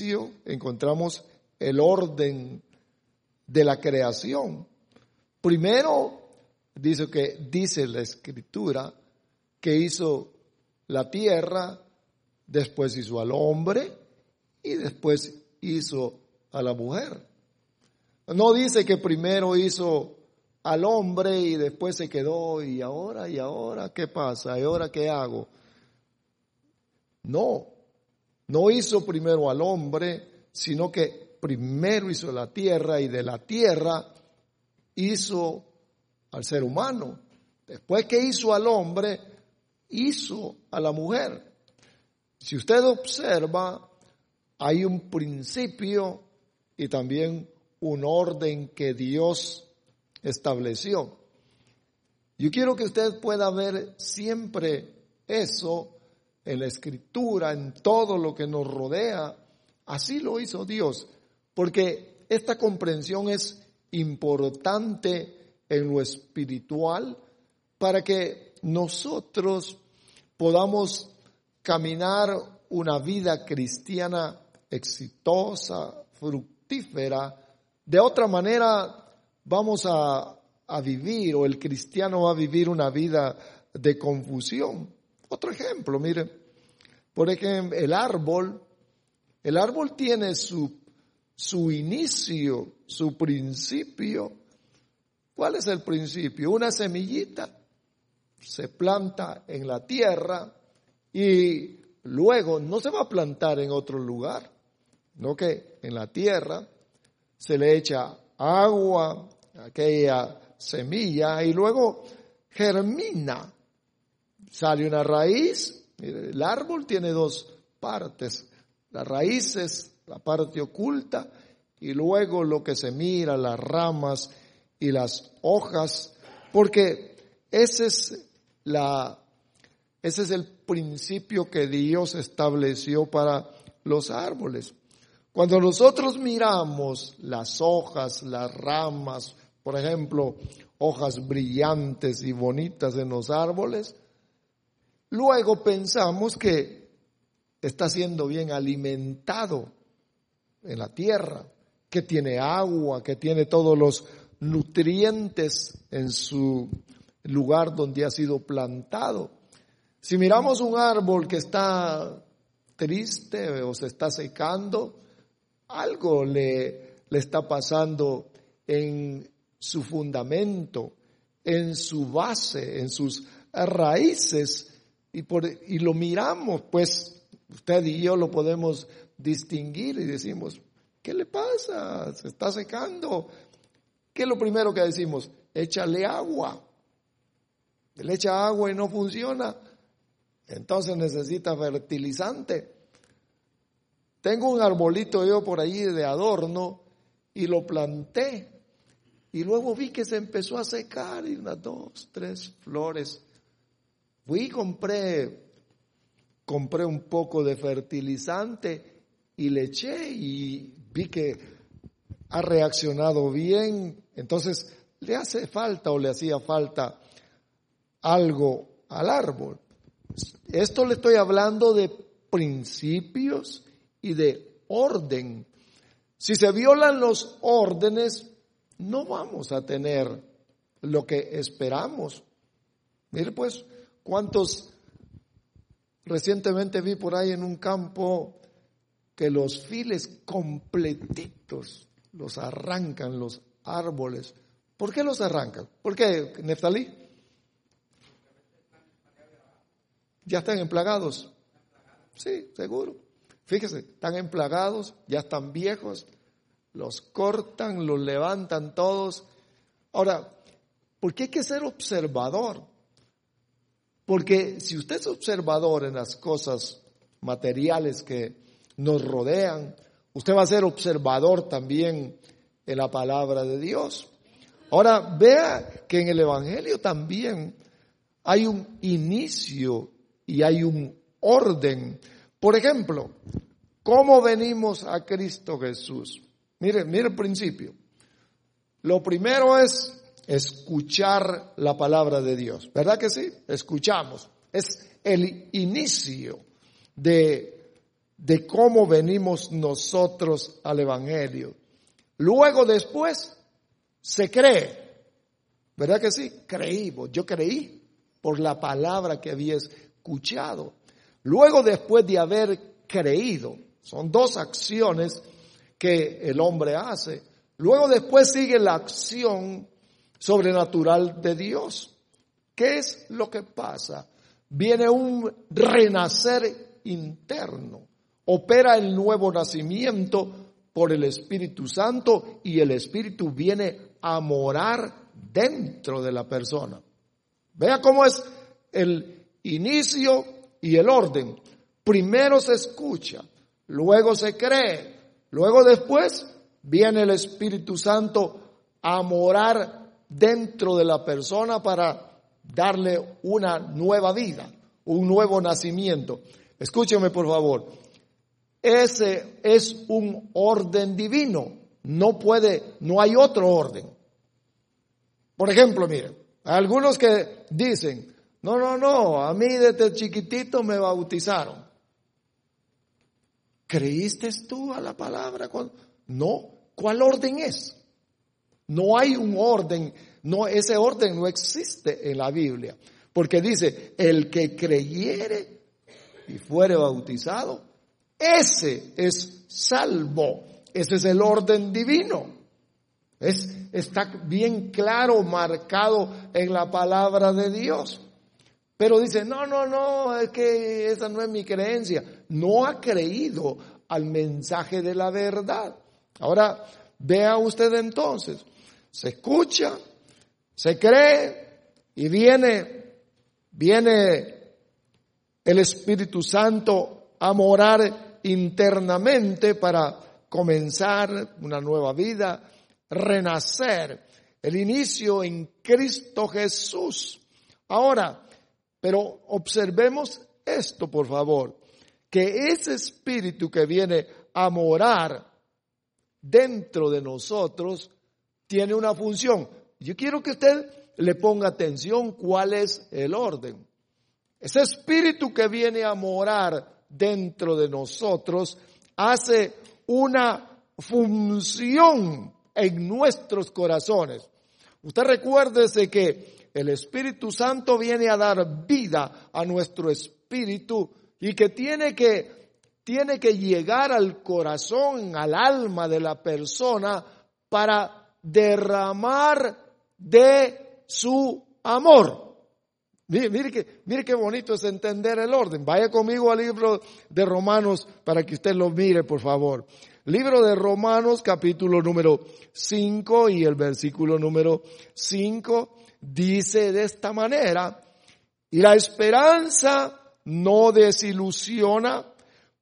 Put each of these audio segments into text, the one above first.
Inicio, encontramos el orden de la creación. Primero, dice que dice la escritura que hizo la tierra, después hizo al hombre y después hizo a la mujer. No dice que primero hizo al hombre y después se quedó y ahora y ahora qué pasa, y ahora qué hago. No, no hizo primero al hombre, sino que primero hizo la tierra y de la tierra hizo al ser humano. Después que hizo al hombre, hizo a la mujer. Si usted observa, hay un principio y también un orden que Dios estableció. Yo quiero que usted pueda ver siempre eso en la escritura, en todo lo que nos rodea. Así lo hizo Dios, porque esta comprensión es importante en lo espiritual para que nosotros podamos caminar una vida cristiana exitosa, fructífera. De otra manera, vamos a, a vivir, o el cristiano va a vivir una vida de confusión. Otro ejemplo, mire, por ejemplo, el árbol, el árbol tiene su, su inicio, su principio. ¿Cuál es el principio? Una semillita se planta en la tierra y luego no se va a plantar en otro lugar, no que en la tierra se le echa agua, aquella semilla y luego germina sale una raíz. El árbol tiene dos partes. La raíz es la parte oculta y luego lo que se mira, las ramas y las hojas, porque ese es la, ese es el principio que Dios estableció para los árboles. Cuando nosotros miramos las hojas, las ramas, por ejemplo, hojas brillantes y bonitas en los árboles, Luego pensamos que está siendo bien alimentado en la tierra, que tiene agua, que tiene todos los nutrientes en su lugar donde ha sido plantado. Si miramos un árbol que está triste o se está secando, algo le, le está pasando en su fundamento, en su base, en sus raíces y, por, y lo miramos, pues usted y yo lo podemos distinguir y decimos, ¿qué le pasa? Se está secando. ¿Qué es lo primero que decimos? Échale agua. Le echa agua y no funciona. Entonces necesita fertilizante. Tengo un arbolito yo por allí de adorno y lo planté. Y luego vi que se empezó a secar y unas dos, tres flores Fui compré, compré un poco de fertilizante y le eché y vi que ha reaccionado bien. Entonces, le hace falta o le hacía falta algo al árbol. Esto le estoy hablando de principios y de orden. Si se violan los órdenes, no vamos a tener lo que esperamos. Mire pues, ¿Cuántos recientemente vi por ahí en un campo que los files completitos los arrancan los árboles? ¿Por qué los arrancan? ¿Por qué, Neftalí? Ya están emplagados. Sí, seguro. Fíjese, están emplagados, ya están viejos, los cortan, los levantan todos. Ahora, ¿por qué hay que ser observador? Porque si usted es observador en las cosas materiales que nos rodean, Usted va a ser observador también en la palabra de Dios. Ahora vea que en el Evangelio también hay un inicio y hay un orden. Por ejemplo, ¿cómo venimos a Cristo Jesús? Mire, mire el principio. Lo primero es escuchar la palabra de Dios. ¿Verdad que sí? Escuchamos. Es el inicio de, de cómo venimos nosotros al Evangelio. Luego después se cree. ¿Verdad que sí? Creímos. Yo creí por la palabra que había escuchado. Luego después de haber creído, son dos acciones que el hombre hace. Luego después sigue la acción sobrenatural de Dios. ¿Qué es lo que pasa? Viene un renacer interno. Opera el nuevo nacimiento por el Espíritu Santo y el Espíritu viene a morar dentro de la persona. Vea cómo es el inicio y el orden. Primero se escucha, luego se cree, luego después viene el Espíritu Santo a morar dentro de la persona para darle una nueva vida, un nuevo nacimiento. Escúcheme por favor, ese es un orden divino, no puede, no hay otro orden. Por ejemplo, miren, algunos que dicen, no, no, no, a mí desde chiquitito me bautizaron. ¿Creíste tú a la palabra? No, ¿cuál orden es? No hay un orden, no, ese orden no existe en la Biblia. Porque dice, el que creyere y fuere bautizado, ese es salvo. Ese es el orden divino. Es, está bien claro, marcado en la palabra de Dios. Pero dice, no, no, no, es que esa no es mi creencia. No ha creído al mensaje de la verdad. Ahora, vea usted entonces, se escucha, se cree y viene, viene el Espíritu Santo a morar internamente para comenzar una nueva vida, renacer, el inicio en Cristo Jesús. Ahora, pero observemos esto, por favor, que ese espíritu que viene a morar dentro de nosotros tiene una función. Yo quiero que usted le ponga atención cuál es el orden. Ese espíritu que viene a morar dentro de nosotros hace una función en nuestros corazones. Usted recuérdese que el Espíritu Santo viene a dar vida a nuestro espíritu y que tiene que tiene que llegar al corazón, al alma de la persona para derramar de su amor. Mire, que, mire qué bonito es entender el orden. Vaya conmigo al libro de Romanos para que usted lo mire, por favor. Libro de Romanos, capítulo número 5 y el versículo número 5 dice de esta manera, y la esperanza no desilusiona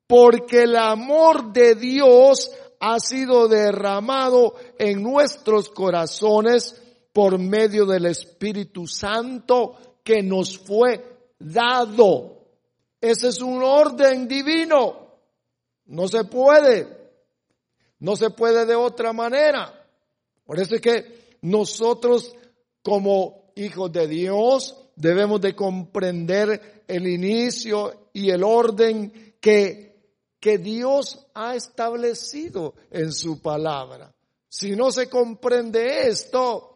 porque el amor de Dios ha sido derramado en nuestros corazones por medio del Espíritu Santo que nos fue dado. Ese es un orden divino. No se puede. No se puede de otra manera. Por eso es que nosotros como hijos de Dios debemos de comprender el inicio y el orden que que Dios ha establecido en su palabra. Si no se comprende esto,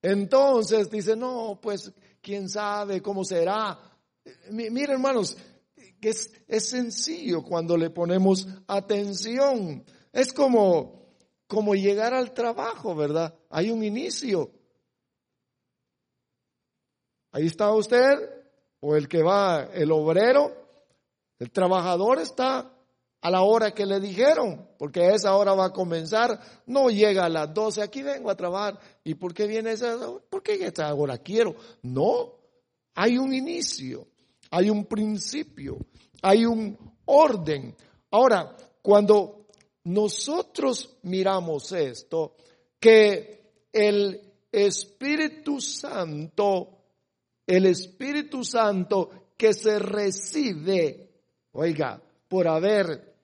entonces dice, no, pues quién sabe cómo será. Miren hermanos, es, es sencillo cuando le ponemos atención. Es como, como llegar al trabajo, ¿verdad? Hay un inicio. Ahí está usted, o el que va, el obrero, el trabajador está a la hora que le dijeron, porque a esa hora va a comenzar, no llega a las 12, aquí vengo a trabajar, ¿y por qué viene esa hora? Porque esta hora quiero. No, hay un inicio, hay un principio, hay un orden. Ahora, cuando nosotros miramos esto, que el Espíritu Santo, el Espíritu Santo que se recibe, oiga, por haber,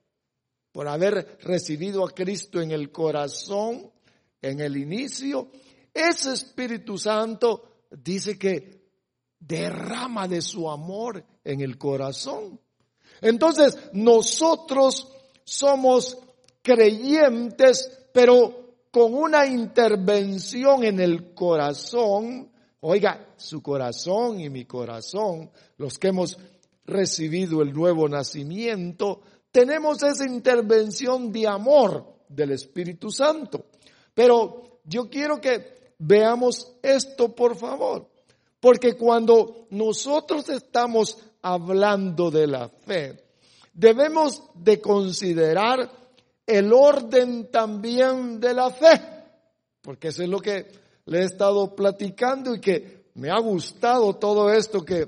por haber recibido a Cristo en el corazón, en el inicio, ese Espíritu Santo dice que derrama de su amor en el corazón. Entonces, nosotros somos creyentes, pero con una intervención en el corazón. Oiga, su corazón y mi corazón, los que hemos recibido el nuevo nacimiento, tenemos esa intervención de amor del Espíritu Santo. Pero yo quiero que veamos esto, por favor. Porque cuando nosotros estamos hablando de la fe, debemos de considerar el orden también de la fe, porque eso es lo que le he estado platicando y que me ha gustado todo esto que,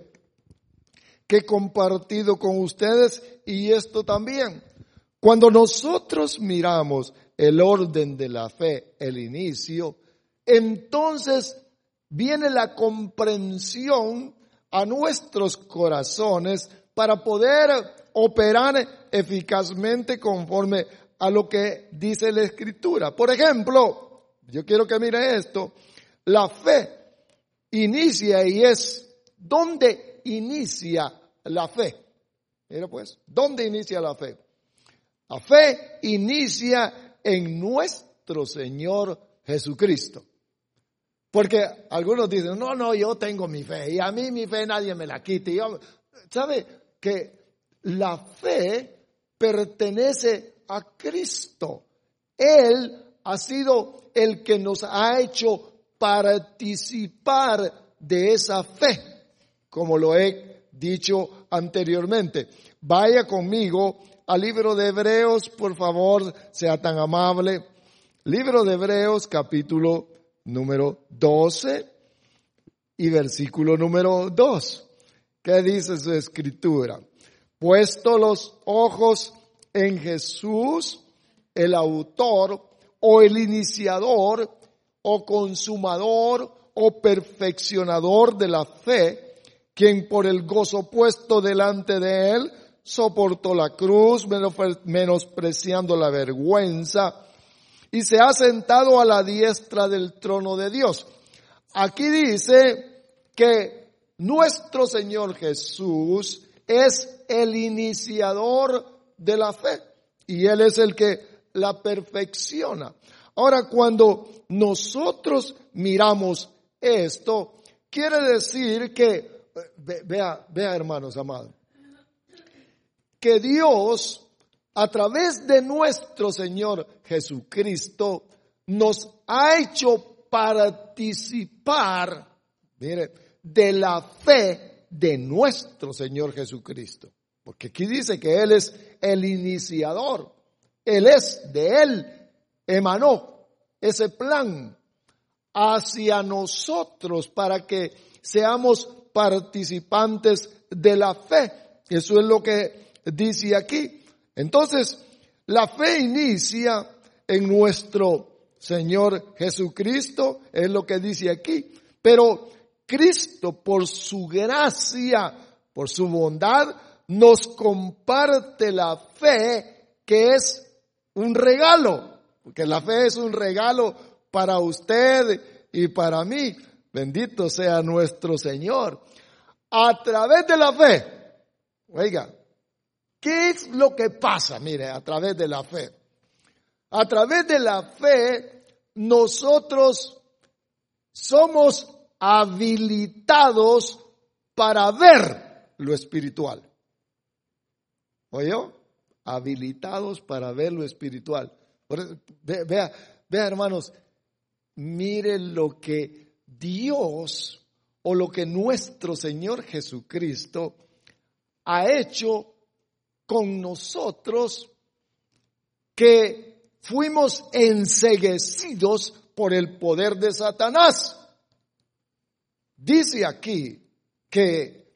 que he compartido con ustedes y esto también. Cuando nosotros miramos el orden de la fe, el inicio, entonces viene la comprensión a nuestros corazones para poder operar eficazmente conforme a lo que dice la escritura. Por ejemplo, yo quiero que mire esto, la fe inicia y es, ¿dónde inicia la fe? Mira pues, ¿dónde inicia la fe? La fe inicia en nuestro Señor Jesucristo. Porque algunos dicen, no, no, yo tengo mi fe y a mí mi fe nadie me la quita. ¿Sabe que la fe pertenece a Cristo? Él ha sido el que nos ha hecho participar de esa fe, como lo he dicho anteriormente. Vaya conmigo al libro de Hebreos, por favor, sea tan amable. Libro de Hebreos, capítulo número 12 y versículo número 2. ¿Qué dice su escritura? Puesto los ojos en Jesús, el autor o el iniciador o consumador o perfeccionador de la fe, quien por el gozo puesto delante de él soportó la cruz, menospreciando la vergüenza, y se ha sentado a la diestra del trono de Dios. Aquí dice que nuestro Señor Jesús es el iniciador de la fe y Él es el que la perfecciona. Ahora, cuando nosotros miramos esto, quiere decir que, vea, vea hermanos amados, que Dios a través de nuestro Señor Jesucristo, nos ha hecho participar, mire, de la fe de nuestro Señor Jesucristo. Porque aquí dice que Él es el iniciador. Él es, de Él emanó ese plan hacia nosotros para que seamos participantes de la fe. Eso es lo que dice aquí. Entonces, la fe inicia en nuestro Señor Jesucristo, es lo que dice aquí. Pero Cristo, por su gracia, por su bondad, nos comparte la fe que es un regalo, porque la fe es un regalo para usted y para mí. Bendito sea nuestro Señor. A través de la fe, oiga, ¿Qué es lo que pasa? Mire, a través de la fe. A través de la fe, nosotros somos habilitados para ver lo espiritual. ¿Oyó? Habilitados para ver lo espiritual. Vea, vea hermanos, mire lo que Dios o lo que nuestro Señor Jesucristo ha hecho con nosotros que fuimos enseguecidos por el poder de Satanás. Dice aquí que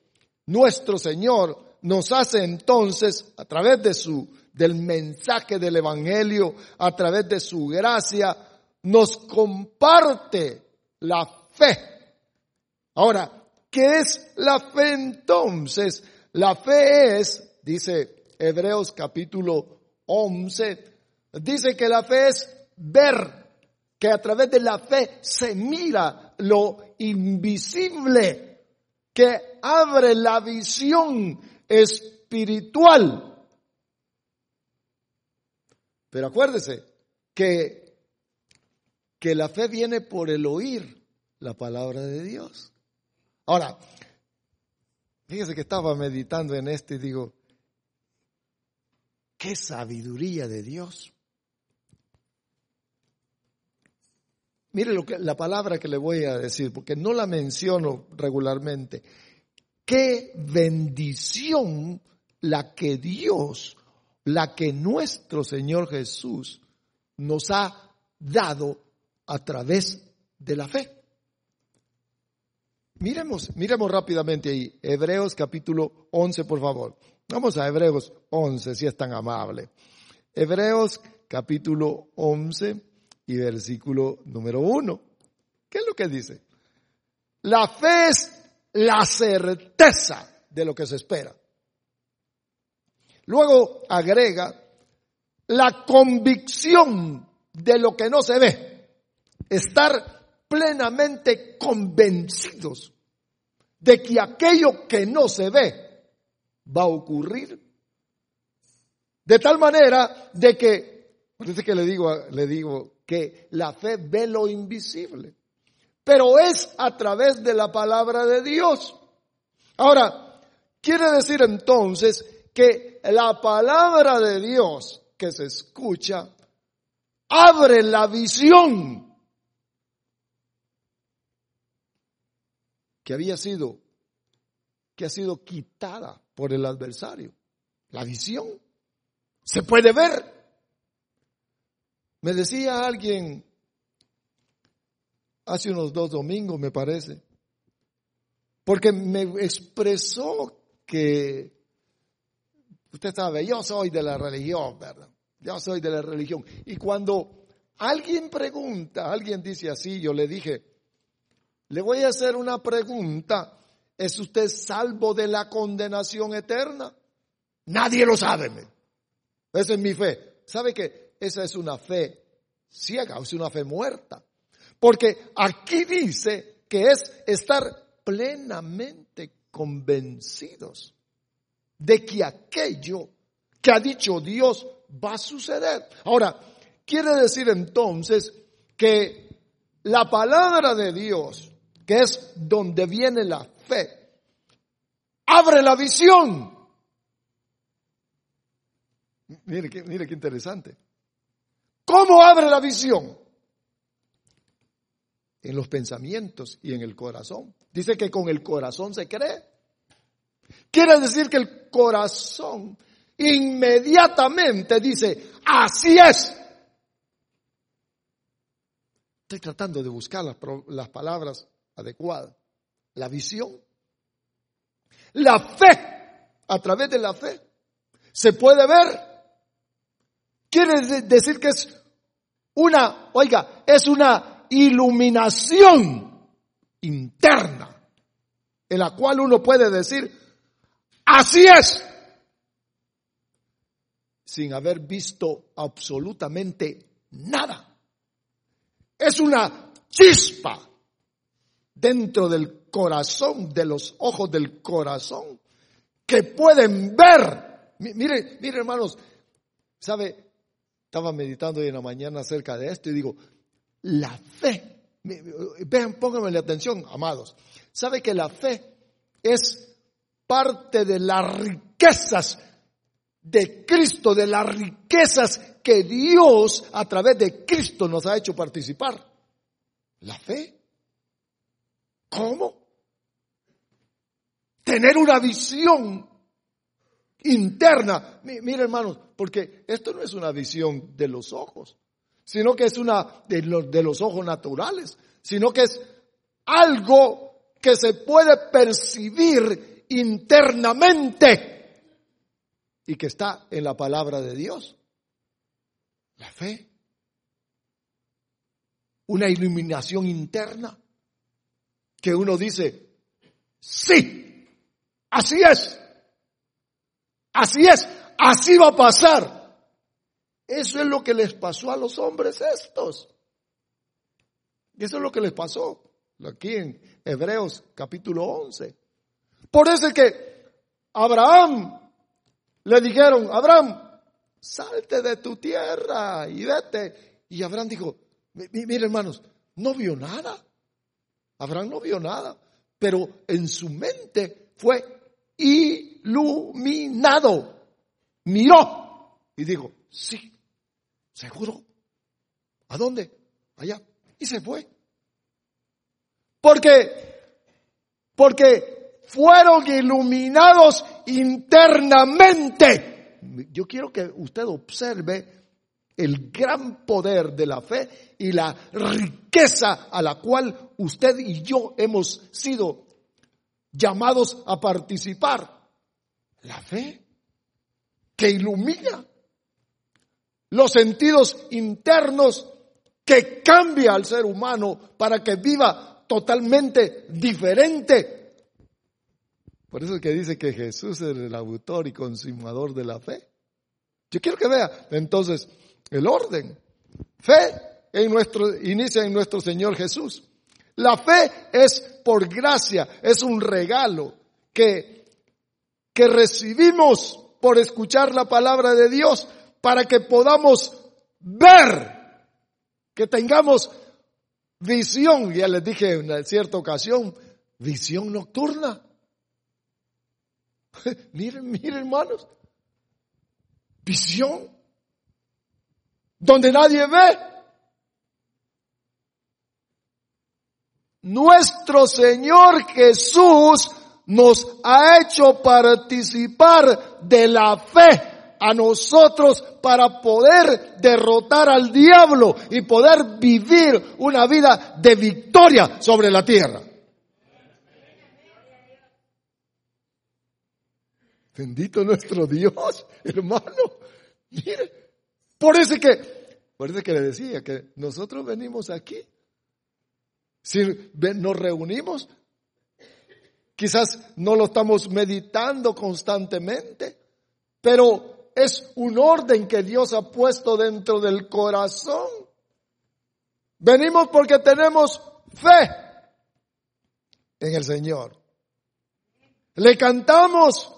nuestro Señor nos hace entonces, a través de su, del mensaje del Evangelio, a través de su gracia, nos comparte la fe. Ahora, ¿qué es la fe entonces? La fe es, dice Hebreos capítulo 11, dice que la fe es ver, que a través de la fe se mira lo invisible, que abre la visión espiritual. Pero acuérdese que, que la fe viene por el oír la palabra de Dios. Ahora, fíjese que estaba meditando en esto y digo, qué sabiduría de Dios. Mire lo que, la palabra que le voy a decir, porque no la menciono regularmente. Qué bendición la que Dios, la que nuestro Señor Jesús nos ha dado a través de la fe. Miremos, miremos rápidamente ahí, Hebreos capítulo 11, por favor. Vamos a Hebreos 11, si es tan amable. Hebreos capítulo 11 y versículo número 1. ¿Qué es lo que dice? La fe es la certeza de lo que se espera. Luego agrega la convicción de lo que no se ve. Estar plenamente convencidos de que aquello que no se ve va a ocurrir. De tal manera de que, parece que le digo, le digo que la fe ve lo invisible pero es a través de la palabra de Dios. Ahora, quiere decir entonces que la palabra de Dios que se escucha abre la visión que había sido, que ha sido quitada por el adversario. La visión se puede ver. Me decía alguien hace unos dos domingos, me parece, porque me expresó que, usted sabe, yo soy de la religión, ¿verdad? Yo soy de la religión. Y cuando alguien pregunta, alguien dice así, yo le dije, le voy a hacer una pregunta, ¿es usted salvo de la condenación eterna? Nadie lo sabe. Esa es mi fe. ¿Sabe que esa es una fe ciega, es una fe muerta? Porque aquí dice que es estar plenamente convencidos de que aquello que ha dicho Dios va a suceder. Ahora, quiere decir entonces que la palabra de Dios, que es donde viene la fe, abre la visión. Mire, mire qué interesante. ¿Cómo abre la visión? en los pensamientos y en el corazón. Dice que con el corazón se cree. Quiere decir que el corazón inmediatamente dice, así es. Estoy tratando de buscar las, palabras adecuadas. La visión. La fe, a través de la fe, se puede ver. Quiere decir que es una, oiga, es una iluminación interna en la cual uno puede decir, así es, sin haber visto absolutamente nada. Es una chispa dentro del corazón, de los ojos del corazón, que pueden ver. Mire, mire hermanos, sabe, estaba meditando hoy en la mañana acerca de esto y digo, la fe. Vean, pónganme la atención, amados. ¿Sabe que la fe es parte de las riquezas de Cristo, de las riquezas que Dios a través de Cristo nos ha hecho participar? La fe. ¿Cómo? Tener una visión interna. Mire hermanos, porque esto no es una visión de los ojos sino que es una de los, de los ojos naturales, sino que es algo que se puede percibir internamente. y que está en la palabra de Dios. La fe. Una iluminación interna que uno dice, sí, así es, así es, así va a pasar. Eso es lo que les pasó a los hombres estos. Eso es lo que les pasó aquí en Hebreos capítulo 11. Por eso es que Abraham le dijeron, Abraham, salte de tu tierra y vete. Y Abraham dijo, mire hermanos, no vio nada. Abraham no vio nada, pero en su mente fue iluminado. Miró y dijo, sí, seguro. ¿A dónde? Allá. Y se fue. Porque, porque fueron iluminados internamente. Yo quiero que usted observe el gran poder de la fe y la riqueza a la cual usted y yo hemos sido llamados a participar. La fe que ilumina los sentidos internos que cambia al ser humano para que viva totalmente diferente. Por eso es que dice que Jesús es el autor y consumador de la fe. Yo quiero que vea entonces el orden. Fe en nuestro, inicia en nuestro Señor Jesús. La fe es por gracia, es un regalo que, que recibimos por escuchar la palabra de Dios para que podamos ver, que tengamos visión. Ya les dije en cierta ocasión, visión nocturna. miren, miren hermanos, visión donde nadie ve. Nuestro Señor Jesús nos ha hecho participar de la fe a nosotros para poder derrotar al diablo y poder vivir una vida de victoria sobre la tierra. Bendito nuestro Dios, hermano. Mire, por eso que, por que le decía que nosotros venimos aquí. Si nos reunimos, quizás no lo estamos meditando constantemente, pero es un orden que Dios ha puesto dentro del corazón. Venimos porque tenemos fe en el Señor. Le cantamos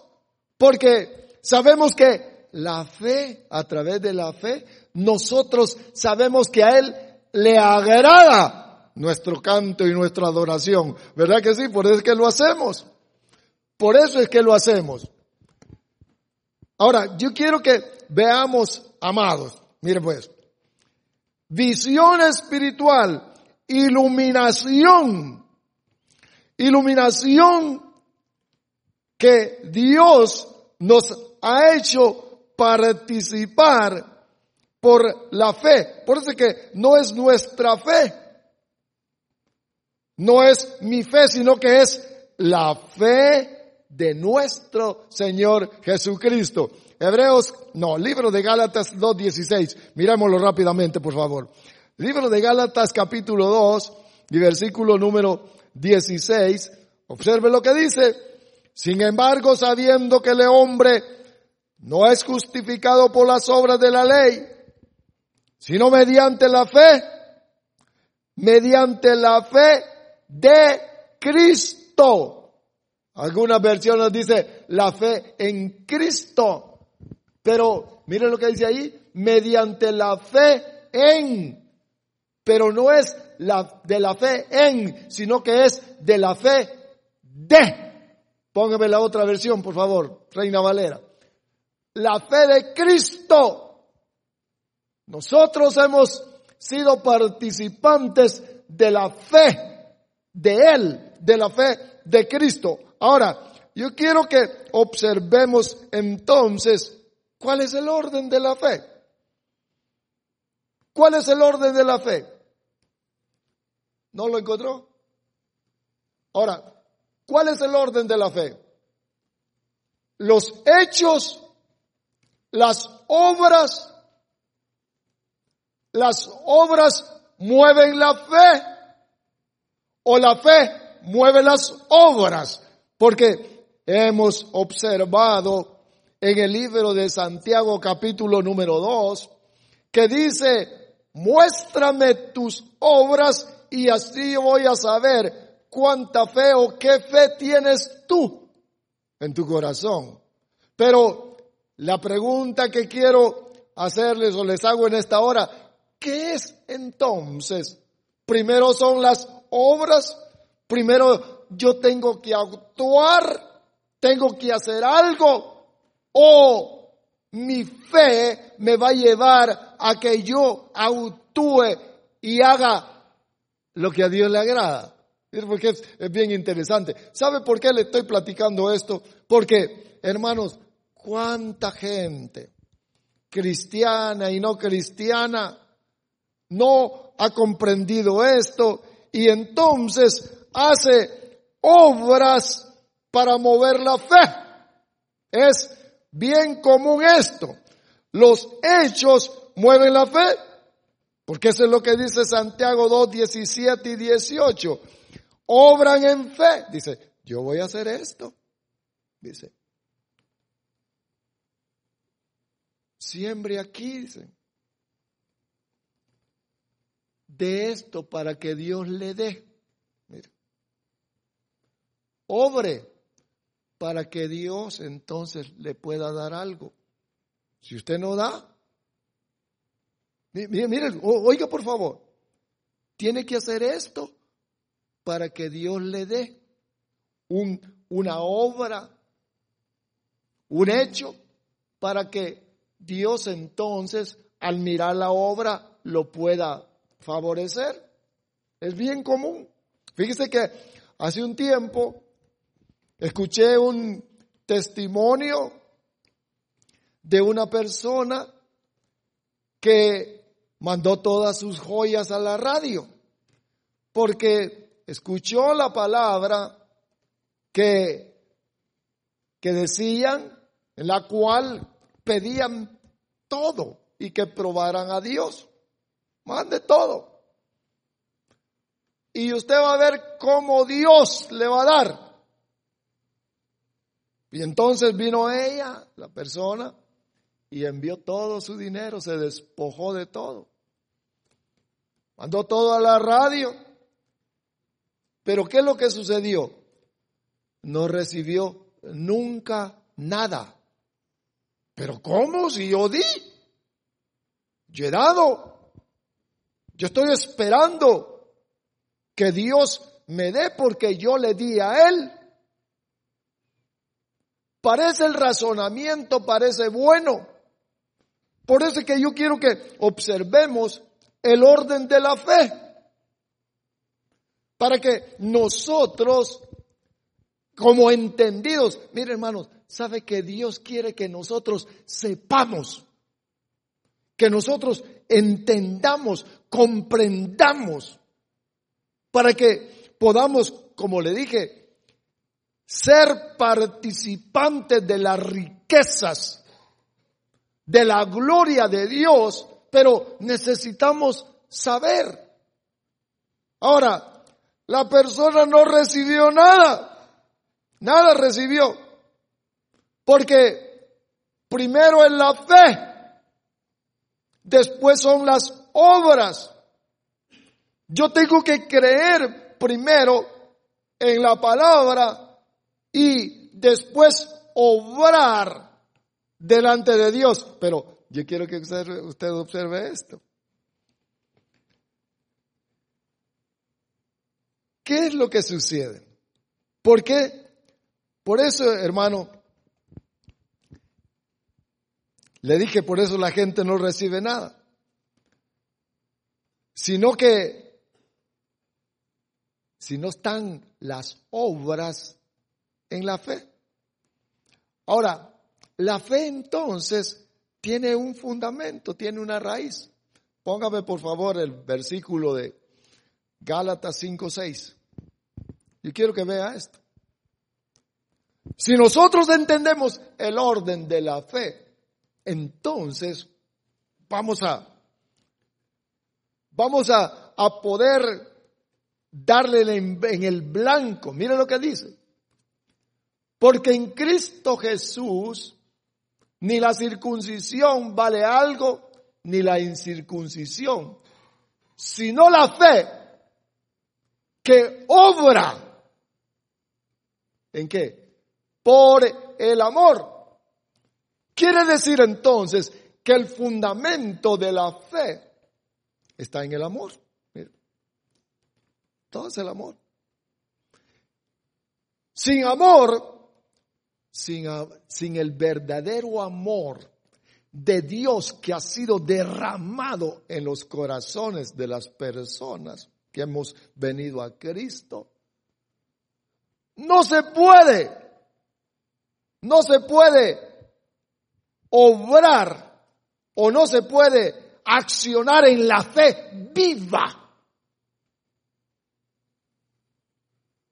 porque sabemos que la fe, a través de la fe, nosotros sabemos que a Él le agrada nuestro canto y nuestra adoración. ¿Verdad que sí? Por eso es que lo hacemos. Por eso es que lo hacemos. Ahora, yo quiero que veamos, amados, mire pues, visión espiritual, iluminación, iluminación que Dios nos ha hecho participar por la fe. Por eso que no es nuestra fe. No es mi fe, sino que es la fe de nuestro Señor Jesucristo. Hebreos, no, libro de Gálatas 2.16. Mirémoslo rápidamente, por favor. Libro de Gálatas capítulo 2 y versículo número 16. Observe lo que dice. Sin embargo, sabiendo que el hombre no es justificado por las obras de la ley, sino mediante la fe, mediante la fe de Cristo. Algunas versiones dice la fe en Cristo. Pero mire lo que dice ahí, mediante la fe en. Pero no es la, de la fe en, sino que es de la fe de. Póngame la otra versión, por favor, Reina Valera la fe de Cristo. Nosotros hemos sido participantes de la fe de Él, de la fe de Cristo. Ahora, yo quiero que observemos entonces cuál es el orden de la fe. ¿Cuál es el orden de la fe? ¿No lo encontró? Ahora, ¿cuál es el orden de la fe? Los hechos las obras, las obras mueven la fe o la fe mueve las obras, porque hemos observado en el libro de Santiago capítulo número 2 que dice, muéstrame tus obras y así voy a saber cuánta fe o qué fe tienes tú en tu corazón. Pero la pregunta que quiero hacerles o les hago en esta hora, ¿qué es entonces? Primero son las obras, primero yo tengo que actuar, tengo que hacer algo o mi fe me va a llevar a que yo actúe y haga lo que a Dios le agrada. Porque es, es, bien interesante. ¿Sabe por qué le estoy platicando esto? Porque, hermanos, cuánta gente, cristiana y no cristiana, no ha comprendido esto y entonces hace obras para mover la fe. Es bien común esto. Los hechos mueven la fe, porque eso es lo que dice Santiago 2, 17 y 18. Obran en fe. Dice, yo voy a hacer esto. Dice, siembre aquí, de esto para que Dios le dé. Mire. Obre para que Dios entonces le pueda dar algo. Si usted no da, mire, mire, oiga por favor, tiene que hacer esto para que Dios le dé un, una obra, un hecho, para que Dios entonces, al mirar la obra, lo pueda favorecer. Es bien común. Fíjese que hace un tiempo escuché un testimonio de una persona que mandó todas sus joyas a la radio porque escuchó la palabra que, que decían, en la cual pedían todo y que probaran a Dios. Mande todo. Y usted va a ver cómo Dios le va a dar. Y entonces vino ella, la persona, y envió todo su dinero, se despojó de todo. Mandó todo a la radio. Pero ¿qué es lo que sucedió? No recibió nunca nada. Pero ¿cómo si yo di? Yo he dado. Yo estoy esperando que Dios me dé porque yo le di a Él. Parece el razonamiento, parece bueno. Por eso es que yo quiero que observemos el orden de la fe. Para que nosotros, como entendidos, mire hermanos, sabe que Dios quiere que nosotros sepamos, que nosotros entendamos, comprendamos, para que podamos, como le dije, ser participantes de las riquezas, de la gloria de Dios, pero necesitamos saber. Ahora, la persona no recibió nada, nada recibió. Porque primero es la fe, después son las obras. Yo tengo que creer primero en la palabra y después obrar delante de Dios. Pero yo quiero que usted observe esto. ¿Qué es lo que sucede? ¿Por qué? Por eso, hermano, Le dije, por eso la gente no recibe nada. Sino que, si no están las obras en la fe. Ahora, la fe entonces tiene un fundamento, tiene una raíz. Póngame por favor el versículo de Gálatas 5:6. Yo quiero que vea esto. Si nosotros entendemos el orden de la fe, entonces vamos a, vamos a, a poder darle en el blanco. Mira lo que dice. Porque en Cristo Jesús ni la circuncisión vale algo, ni la incircuncisión, sino la fe que obra. ¿En qué? Por el amor. Quiere decir entonces que el fundamento de la fe está en el amor. Todo es el amor. Sin amor, sin, sin el verdadero amor de Dios que ha sido derramado en los corazones de las personas que hemos venido a Cristo, no se puede, no se puede obrar o no se puede accionar en la fe viva.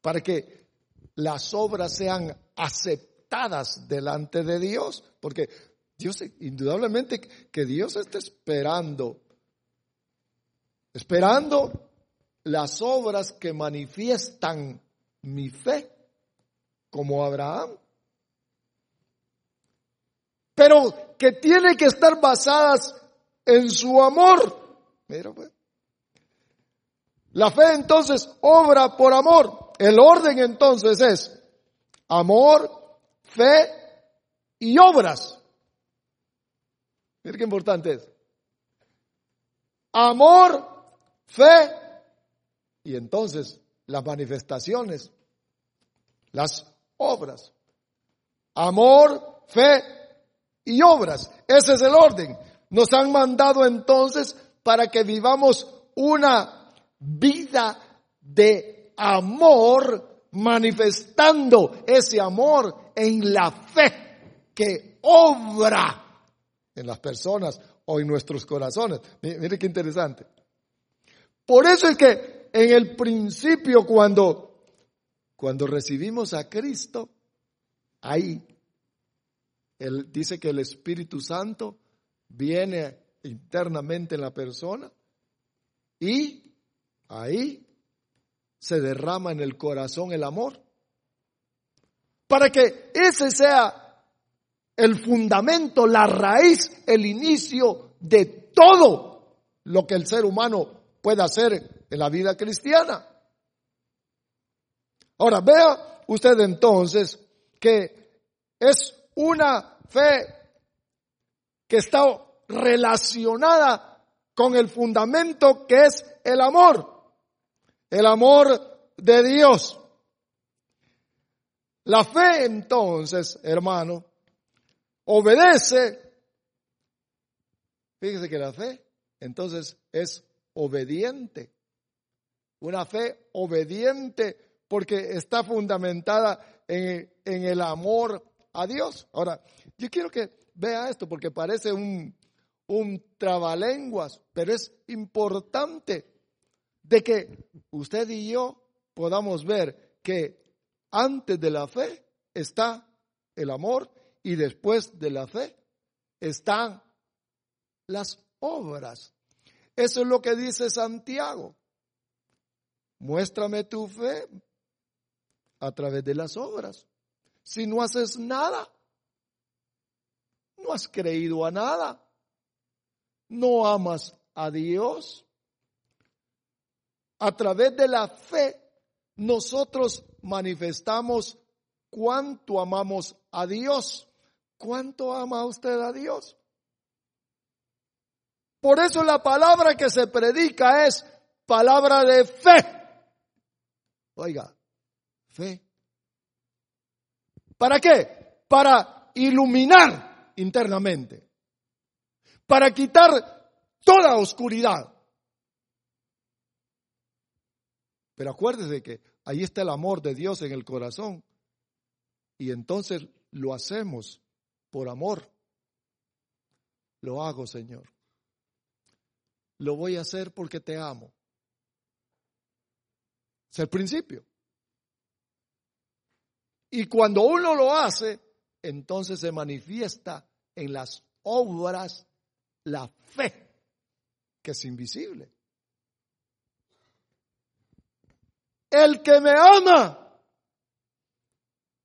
Para que las obras sean aceptadas delante de Dios, porque Dios, indudablemente que Dios está esperando, esperando las obras que manifiestan mi fe, como Abraham, pero que tiene que estar basadas en su amor. Mira, pues. La fe entonces obra por amor. El orden entonces es amor, fe y obras. Mira qué importante es. Amor, fe y entonces las manifestaciones, las obras. Amor, fe y obras. Ese es el orden. Nos han mandado entonces para que vivamos una vida de amor, manifestando ese amor en la fe que obra en las personas o en nuestros corazones. Mire qué interesante. Por eso es que en el principio cuando, cuando recibimos a Cristo, ahí él dice que el Espíritu Santo viene internamente en la persona y ahí se derrama en el corazón el amor. Para que ese sea el fundamento, la raíz, el inicio de todo lo que el ser humano puede hacer en la vida cristiana. Ahora, vea usted entonces que es una fe que está relacionada con el fundamento que es el amor el amor de Dios. La fe entonces, hermano, obedece. Fíjese que la fe entonces es obediente. Una fe obediente porque está fundamentada en, en, el amor a. Ahora, yo quiero que vea esto porque parece un, un trabalenguas, pero es importante de que usted y yo podamos ver que antes de la fe está el amor y después de la fe están las obras. Eso es lo que dice Santiago. Muéstrame tu fe a través de las obras. Si no haces nada, no has creído a nada, no amas a Dios, a través de la fe, nosotros manifestamos cuánto amamos a Dios. ¿Cuánto ama usted a Dios? Por eso la palabra que se predica es palabra de fe. Oiga, fe. ¿Para qué? Para iluminar internamente. Para quitar toda oscuridad. Pero acuérdese que ahí está el amor de Dios en el corazón. Y entonces lo hacemos por amor. Lo hago, Señor. Lo voy a hacer porque te amo. Es el principio. Y cuando uno lo hace, entonces se manifiesta en las obras la fe, que es invisible. El que me ama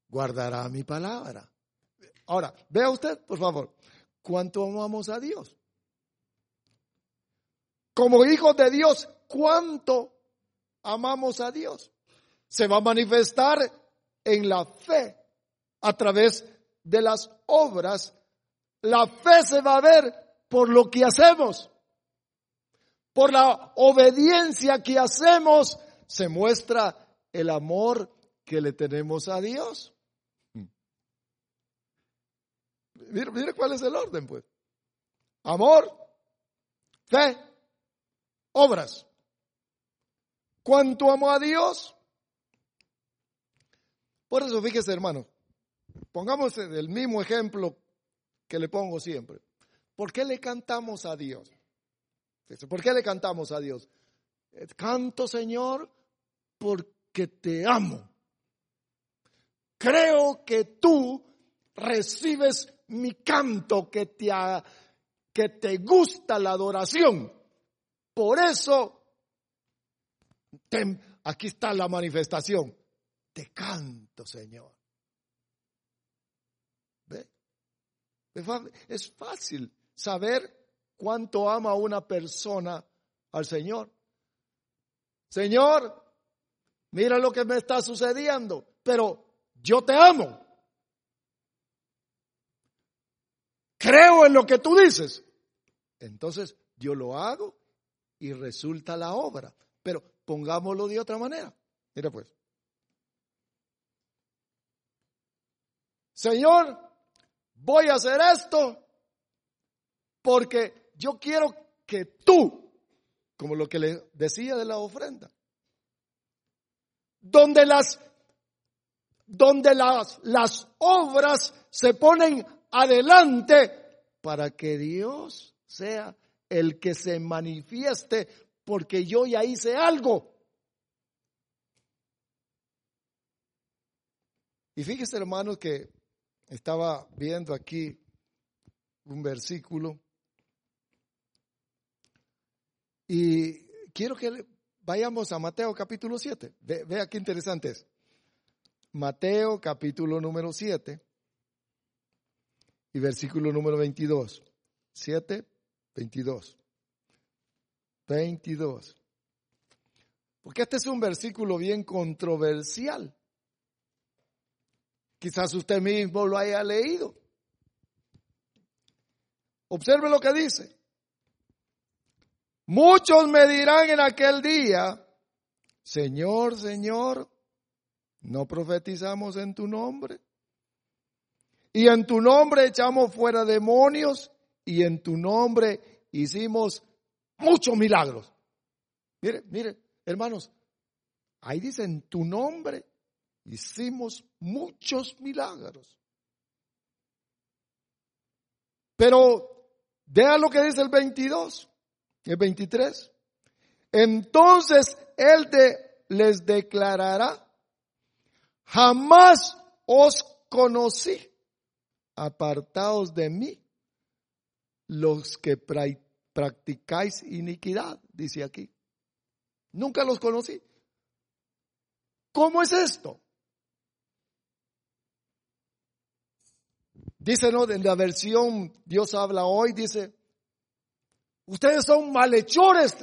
guardará mi palabra. Ahora, vea usted, por favor, cuánto amamos a Dios. Como hijos de Dios, cuánto amamos a Dios. Se va a manifestar en la fe a través de las obras. La fe se va a ver por lo que hacemos. Por la obediencia que hacemos se muestra el amor que le tenemos a Dios. Mire, cuál es el orden, pues. Amor, fe, obras. ¿Cuánto amo a Dios? Por eso, fíjese, hermano, pongamos el mismo ejemplo que le pongo siempre. ¿Por qué le cantamos a Dios? ¿Por qué le cantamos a Dios? Canto, Señor, porque te amo. Creo que tú recibes mi canto, que te, que te gusta la adoración. Por eso, aquí está la manifestación. Te canto, Señor. ¿Ve? Es fácil saber cuánto ama una persona al Señor. Señor, mira lo que me está sucediendo, pero yo te amo. Creo en lo que tú dices. Entonces yo lo hago y resulta la obra. Pero pongámoslo de otra manera. Mira pues. Señor, voy a hacer esto porque yo quiero que tú, como lo que le decía de la ofrenda, donde las, donde las, las obras se ponen adelante para que Dios sea el que se manifieste porque yo ya hice algo. Y fíjese hermanos que estaba viendo aquí un versículo y quiero que vayamos a Mateo capítulo 7. vea qué interesante es. Mateo capítulo número 7 y versículo número 22. 7, 22. 22. Porque este es un versículo bien controversial. Quizás usted mismo lo haya leído. Observe lo que dice. Muchos me dirán en aquel día, Señor, Señor, ¿no profetizamos en tu nombre? Y en tu nombre echamos fuera demonios y en tu nombre hicimos muchos milagros. Mire, mire, hermanos, ahí dice en tu nombre hicimos muchos milagros. Pero vea lo que dice el 22 el 23. Entonces Él les declarará, jamás os conocí, apartados de mí, los que practicáis iniquidad, dice aquí. Nunca los conocí. ¿Cómo es esto? Dice, ¿no? En la versión Dios habla hoy, dice, Ustedes son malhechores.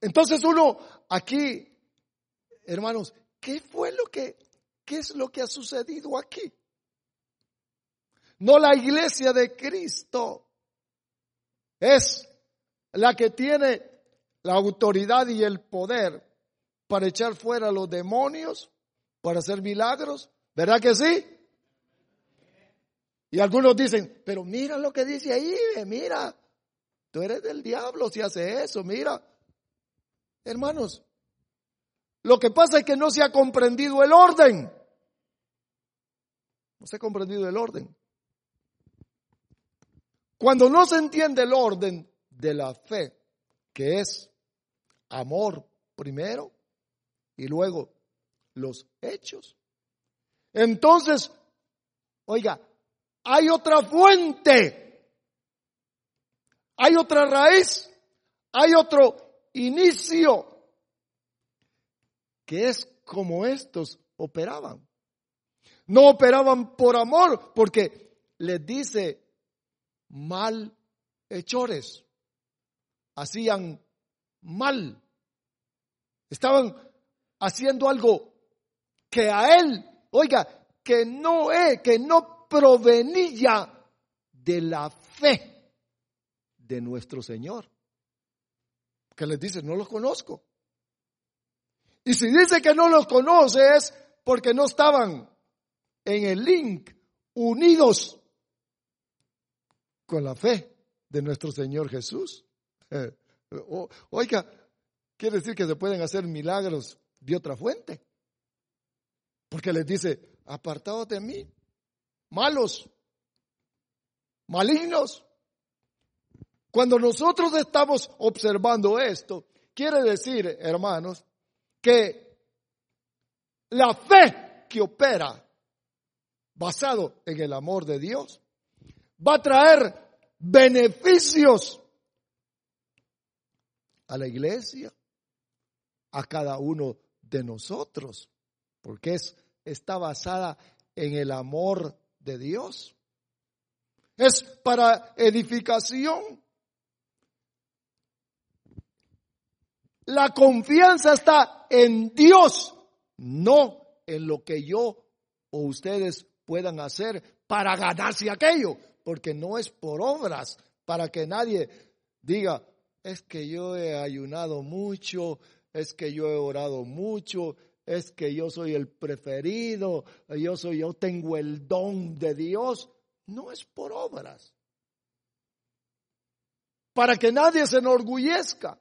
Entonces uno aquí, hermanos, ¿qué fue lo que, qué es lo que ha sucedido aquí? No la iglesia de Cristo es la que tiene la autoridad y el poder para echar fuera a los demonios, para hacer milagros. ¿Verdad que sí? Y algunos dicen, pero mira lo que dice ahí, mira, tú eres del diablo si hace eso, mira. Hermanos, lo que pasa es que no se ha comprendido el orden. No se ha comprendido el orden. Cuando no se entiende el orden de la fe, que es amor primero y luego los hechos, entonces, oiga, hay otra fuente, hay otra raíz, hay otro inicio, que es como estos operaban. No operaban por amor, porque les dice malhechores. Hacían mal. Estaban haciendo algo que a él, oiga, que no es, que no provenía de la fe de nuestro Señor. Que les dice, no los conozco. Y si dice que no los conoce es porque no estaban en el link unidos con la fe de nuestro Señor Jesús. Oiga, quiere decir que se pueden hacer milagros de otra fuente. Porque les dice, apartados de mí, malos, malignos. Cuando nosotros estamos observando esto, quiere decir, hermanos, que la fe que opera basado en el amor de Dios va a traer beneficios a la iglesia, a cada uno de nosotros, porque es, está basada en el amor de Dios. Es para edificación. La confianza está en Dios, no en lo que yo o ustedes puedan hacer para ganarse aquello, porque no es por obras, para que nadie diga, es que yo he ayunado mucho, es que yo he orado mucho, es que yo soy el preferido, yo soy, yo tengo el don de Dios. No es por obras. Para que nadie se enorgullezca,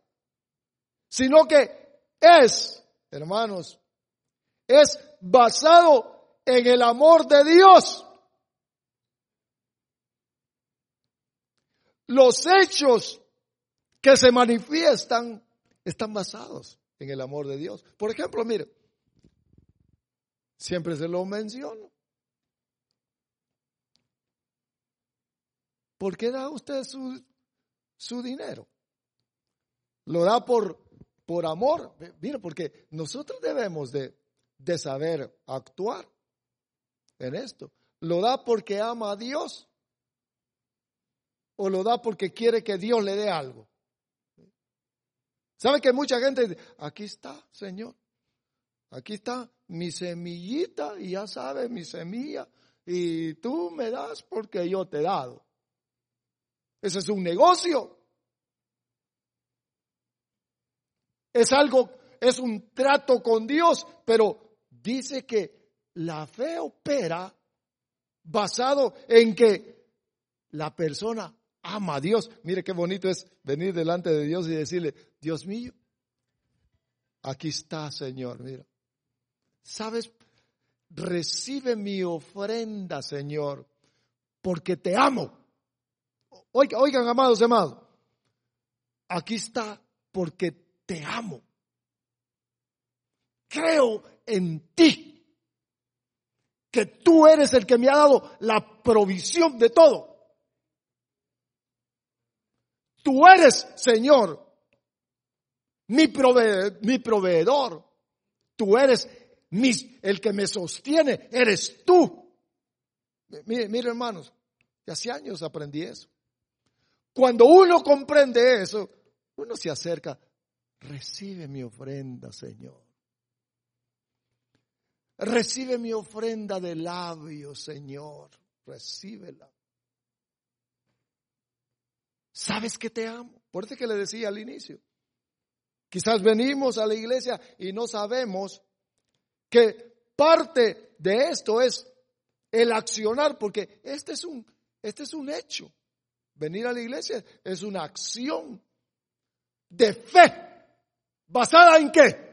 sino que es, hermanos, es basado en el amor de Dios. Los hechos que se manifiestan están basados en el amor de Dios. Por ejemplo, mire, siempre se lo menciono. ¿Por qué da usted su, su dinero? ¿Lo da por, por amor? Mire, porque nosotros debemos de, de saber actuar en esto. ¿Lo da porque ama a Dios? ¿O lo da porque quiere que Dios le dé algo? ¿Sabe que mucha gente dice, aquí está, Señor? Aquí está mi semillita y ya sabes, mi semilla. Y tú me das porque yo te he dado. Ese es un negocio. Es algo, es un trato con Dios, pero dice que la fe opera basado en que la persona ama a Dios. Mire qué bonito es venir delante de Dios y decirle, Dios mío, aquí está, Señor, mira. ¿Sabes? Recibe mi ofrenda, Señor, porque te amo. Oigan, oigan, amados, amados. Aquí está porque te amo. Creo en ti. Que tú eres el que me ha dado la provisión de todo. Tú eres, Señor, mi, mi proveedor. Tú eres el que me sostiene. Eres tú. Mire, mire hermanos, hace años aprendí eso. Cuando uno comprende eso, uno se acerca. Recibe mi ofrenda, Señor. Recibe mi ofrenda de labios, Señor. Recíbela. ¿Sabes que te amo? Por eso que le decía al inicio. Quizás venimos a la iglesia y no sabemos que parte de esto es el accionar, porque este es un, este es un hecho. Venir a la iglesia es una acción de fe. ¿Basada en qué?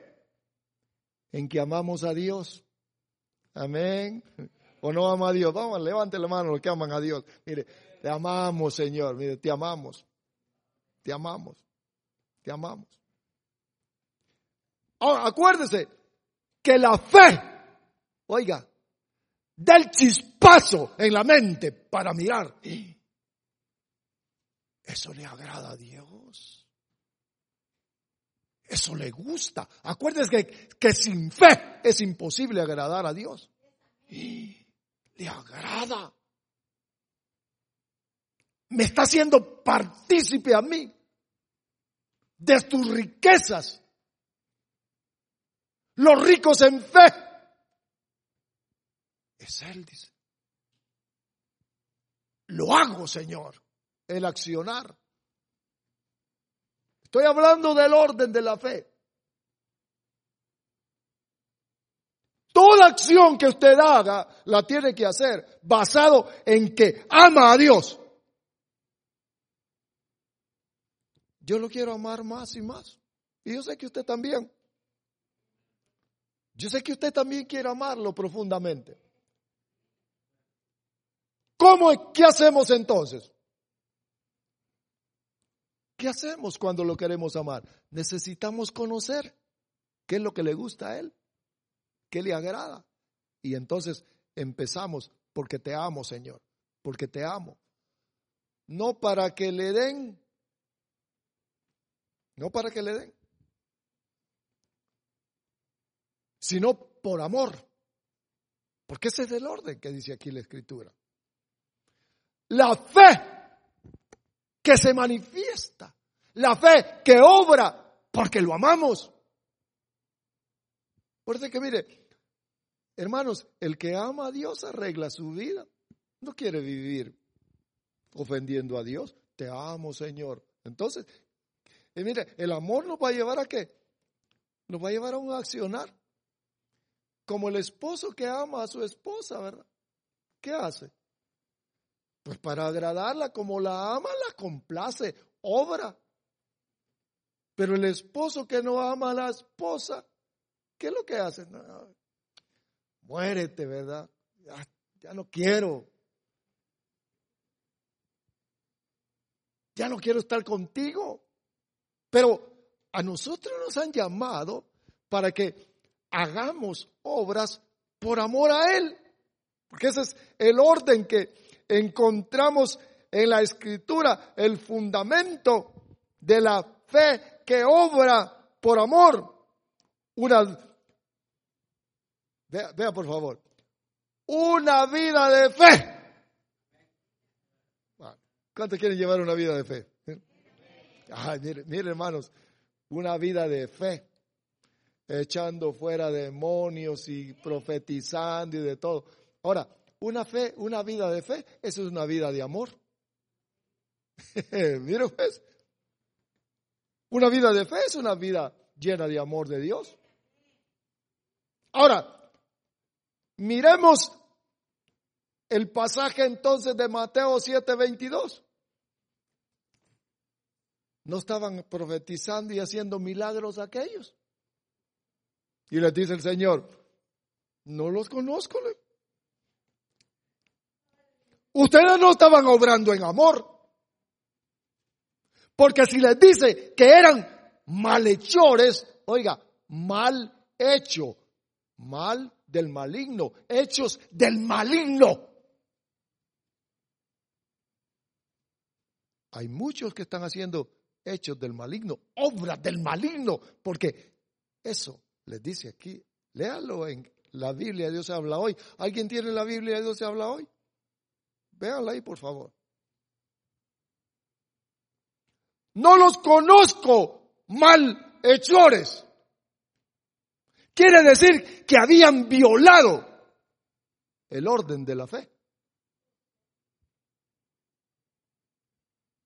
En que amamos a Dios. Amén. ¿O no ama a Dios? Vamos, levante la mano los que aman a Dios. Mire, te amamos, Señor. Mire, te amamos. Te amamos. Te amamos. Ahora, acuérdese que la fe, oiga, del chispazo en la mente para mirar. Eso le agrada a Dios. Eso le gusta. Acuérdense que, que sin fe es imposible agradar a Dios. Le agrada. Me está haciendo partícipe a mí de tus riquezas. Los ricos en fe. Es Él, dice. Lo hago, Señor, el accionar. Estoy hablando del orden de la fe. Toda acción que usted haga la tiene que hacer basado en que ama a Dios. Yo lo quiero amar más y más. Y yo sé que usted también. Yo sé que usted también quiere amarlo profundamente. ¿Cómo, qué hacemos entonces? ¿Qué hacemos cuando lo queremos amar? Necesitamos conocer qué es lo que le gusta a él, qué le agrada. Y entonces empezamos porque te amo, Señor, porque te amo. No para que le den, no para que le den, sino por amor. Porque ese es el orden que dice aquí la escritura. La fe que se manifiesta, la fe que obra porque lo amamos. Por eso que mire, hermanos, el que ama a Dios arregla su vida. No quiere vivir ofendiendo a Dios. Te amo, Señor. Entonces, y mire, el amor nos va a llevar a qué? Nos va a llevar a un accionar. Como el esposo que ama a su esposa, ¿verdad? ¿Qué hace? Pues para agradarla, como la ama, la complace, obra. Pero el esposo que no ama a la esposa, ¿qué es lo que hace? muérete, ¿verdad? Ya, ya no quiero. Ya no quiero estar contigo. Pero a nosotros nos han llamado para que hagamos obras por amor a Él. Porque ese es el orden que encontramos en la escritura, el fundamento de la fe que obra por amor. Una, vea, vea por favor, una vida de fe. ¿Cuántos quieren llevar una vida de fe? Ay, mire, mire hermanos, una vida de fe echando fuera demonios y profetizando y de todo. Ahora, una fe, una vida de fe, eso es una vida de amor. Mire pues, una vida de fe es una vida llena de amor de Dios. Ahora, miremos el pasaje entonces de Mateo 7:22. ¿No estaban profetizando y haciendo milagros aquellos? Y les dice el Señor, no los conozco. Ustedes no estaban obrando en amor. Porque si les dice que eran malhechores, oiga, mal hecho, mal del maligno, hechos del maligno. Hay muchos que están haciendo hechos del maligno, obras del maligno, porque eso les dice aquí, léalo en la Biblia, Dios habla hoy. ¿Alguien tiene la Biblia, Dios habla hoy? Véanla ahí, por favor. No los conozco malhechores. Quiere decir que habían violado el orden de la fe.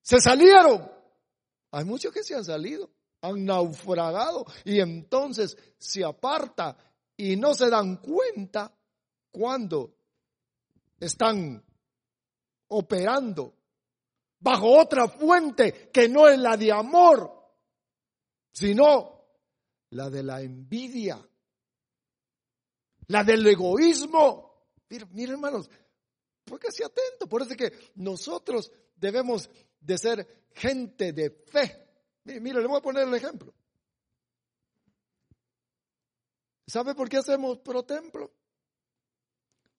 Se salieron. Hay muchos que se han salido han naufragado y entonces se aparta y no se dan cuenta cuando están operando bajo otra fuente que no es la de amor, sino la de la envidia, la del egoísmo. Miren, hermanos, póngase atento, por eso es que nosotros debemos de ser gente de fe Mire, le voy a poner el ejemplo. ¿Sabe por qué hacemos pro templo?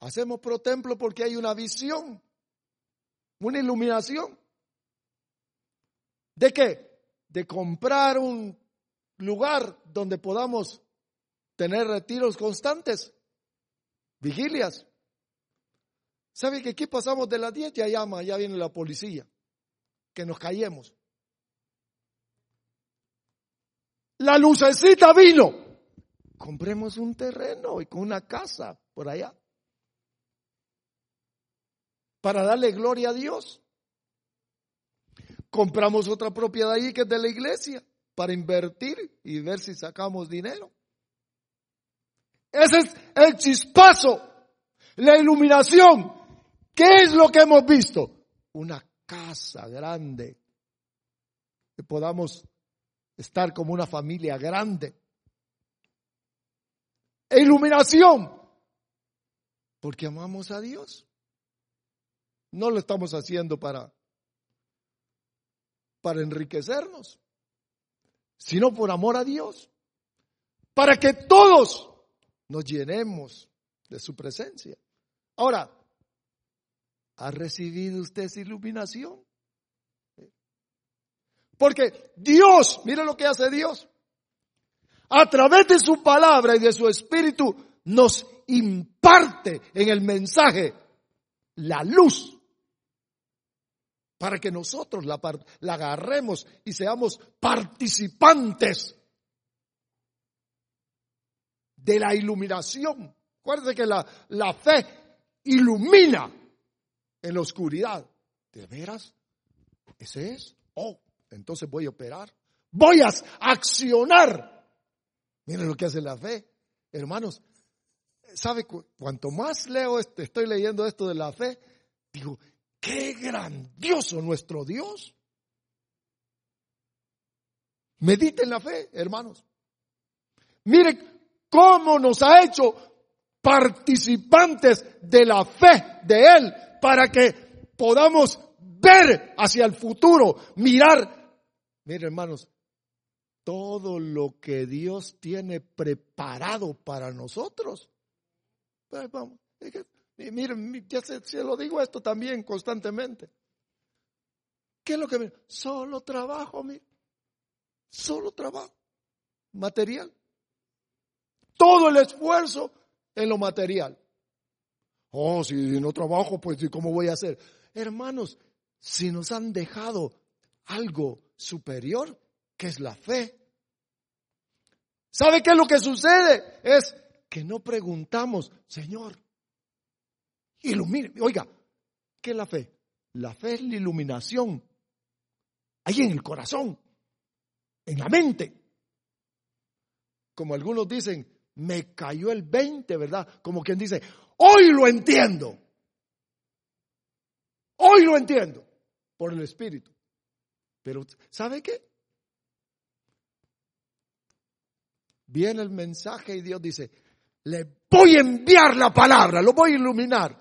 Hacemos pro templo porque hay una visión, una iluminación. ¿De qué? De comprar un lugar donde podamos tener retiros constantes, vigilias. ¿Sabe que aquí pasamos de las 10? Ya llama, ya viene la policía, que nos callemos. La lucecita vino. Compremos un terreno y con una casa por allá. Para darle gloria a Dios. Compramos otra propiedad ahí que es de la iglesia para invertir y ver si sacamos dinero. Ese es el chispazo, la iluminación. ¿Qué es lo que hemos visto? Una casa grande. Que podamos estar como una familia grande. E iluminación. Porque amamos a Dios. No lo estamos haciendo para, para enriquecernos, sino por amor a Dios. Para que todos nos llenemos de su presencia. Ahora, ¿ha recibido usted iluminación? Porque Dios, mire lo que hace Dios. A través de su palabra y de su espíritu nos imparte en el mensaje la luz para que nosotros la, la agarremos y seamos participantes de la iluminación. Acuérdense que la, la fe ilumina en la oscuridad. ¿De veras? ¿Ese es? Oh, entonces voy a operar. Voy a accionar. Miren lo que hace la fe. Hermanos, ¿sabe? Cuanto más leo, este, estoy leyendo esto de la fe, digo, qué grandioso nuestro Dios. Mediten la fe, hermanos. Miren cómo nos ha hecho participantes de la fe de Él para que podamos ver hacia el futuro, mirar Mire, hermanos, todo lo que Dios tiene preparado para nosotros. Pues vamos, miren, ya se, lo digo esto también constantemente. ¿Qué es lo que Solo trabajo, mire. Solo trabajo. Material. Todo el esfuerzo en lo material. Oh, si no trabajo, pues ¿cómo voy a hacer? Hermanos, si nos han dejado algo superior, que es la fe. ¿Sabe qué es lo que sucede? Es que no preguntamos, Señor, ilumine. Oiga, ¿qué es la fe? La fe es la iluminación. Ahí en el corazón, en la mente. Como algunos dicen, me cayó el 20, ¿verdad? Como quien dice, hoy lo entiendo. Hoy lo entiendo por el Espíritu. Pero ¿sabe qué? Viene el mensaje y Dios dice, le voy a enviar la palabra, lo voy a iluminar.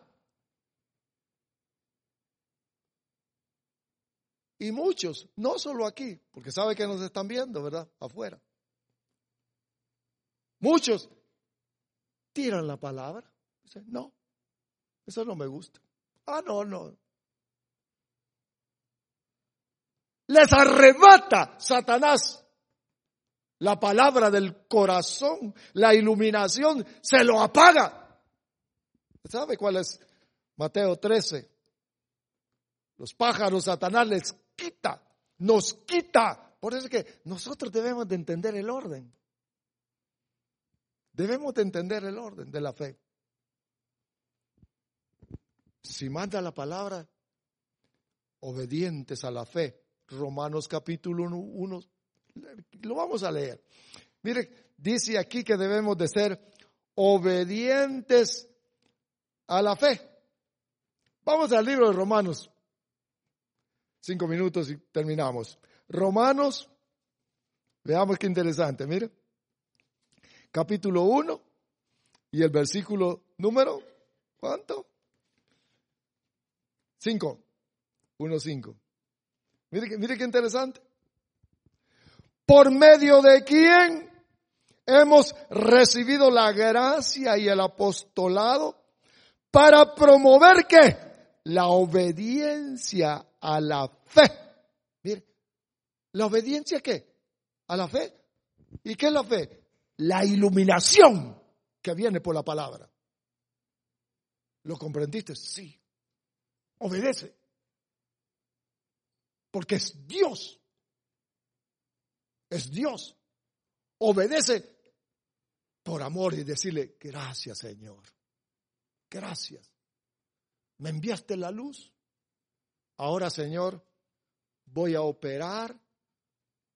Y muchos, no solo aquí, porque sabe que nos están viendo, ¿verdad? Afuera. Muchos tiran la palabra. Dicen, no, eso no me gusta. Ah, no, no, les arrebata Satanás la palabra del corazón, la iluminación, se lo apaga. ¿Sabe cuál es Mateo 13? Los pájaros Satanás les quita, nos quita. Por eso es que nosotros debemos de entender el orden. Debemos de entender el orden de la fe. Si manda la palabra, obedientes a la fe, Romanos capítulo 1, lo vamos a leer. Mire, dice aquí que debemos de ser obedientes a la fe. Vamos al libro de Romanos. Cinco minutos y terminamos. Romanos, veamos qué interesante, mire. Capítulo 1 y el versículo número, ¿cuánto? 5. 1, 5. Mire, mire qué interesante. Por medio de quién hemos recibido la gracia y el apostolado para promover qué? La obediencia a la fe. Mire, ¿la obediencia qué? A la fe. ¿Y qué es la fe? La iluminación que viene por la palabra. ¿Lo comprendiste? Sí. Obedece. Porque es Dios. Es Dios. Obedece por amor y decirle, gracias Señor. Gracias. Me enviaste la luz. Ahora Señor, voy a operar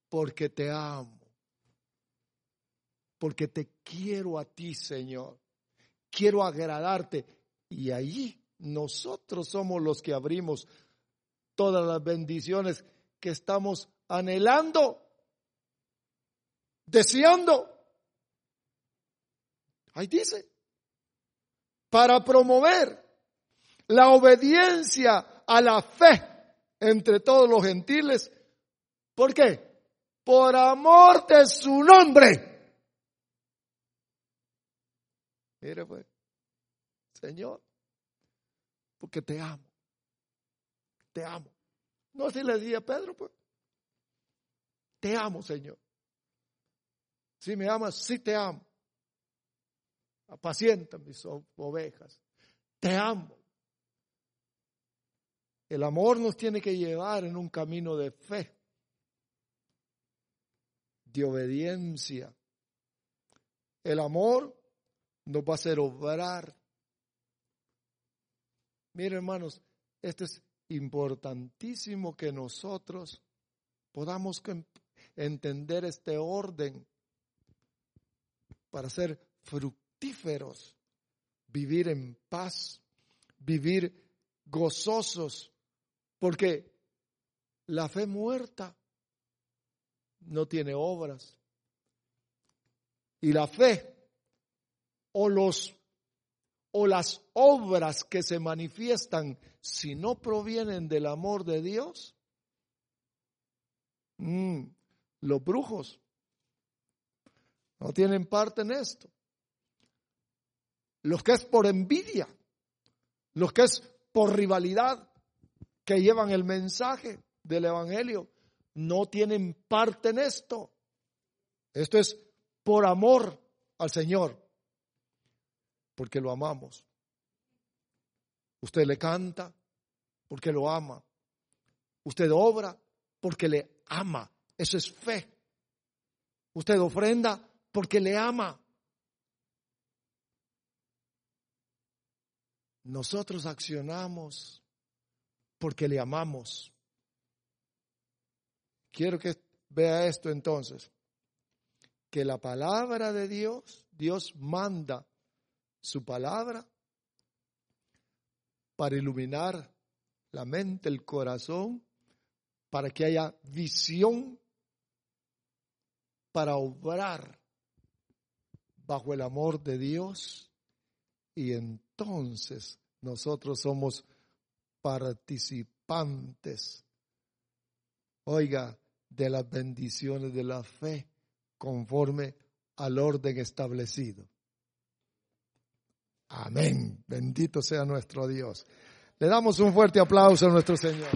porque te amo. Porque te quiero a ti, Señor. Quiero agradarte. Y ahí nosotros somos los que abrimos todas las bendiciones que estamos anhelando, deseando. Ahí dice, para promover la obediencia a la fe entre todos los gentiles. ¿Por qué? Por amor de su nombre. Mire pues, Señor, porque te amo. Te amo. No así le decía Pedro, pues. Te amo, Señor. Si me amas, sí te amo. Apacienta mis ovejas. Te amo. El amor nos tiene que llevar en un camino de fe, de obediencia. El amor nos va a hacer obrar. Miren, hermanos, esto es importantísimo que nosotros podamos entender este orden para ser fructíferos, vivir en paz, vivir gozosos, porque la fe muerta no tiene obras. Y la fe o los o las obras que se manifiestan si no provienen del amor de Dios, mm, los brujos no tienen parte en esto. Los que es por envidia, los que es por rivalidad, que llevan el mensaje del Evangelio, no tienen parte en esto. Esto es por amor al Señor porque lo amamos. Usted le canta porque lo ama. Usted obra porque le ama. Eso es fe. Usted ofrenda porque le ama. Nosotros accionamos porque le amamos. Quiero que vea esto entonces, que la palabra de Dios, Dios manda su palabra para iluminar la mente, el corazón, para que haya visión, para obrar bajo el amor de Dios. Y entonces nosotros somos participantes, oiga, de las bendiciones de la fe conforme al orden establecido. Amén. Bendito sea nuestro Dios. Le damos un fuerte aplauso a nuestro Señor.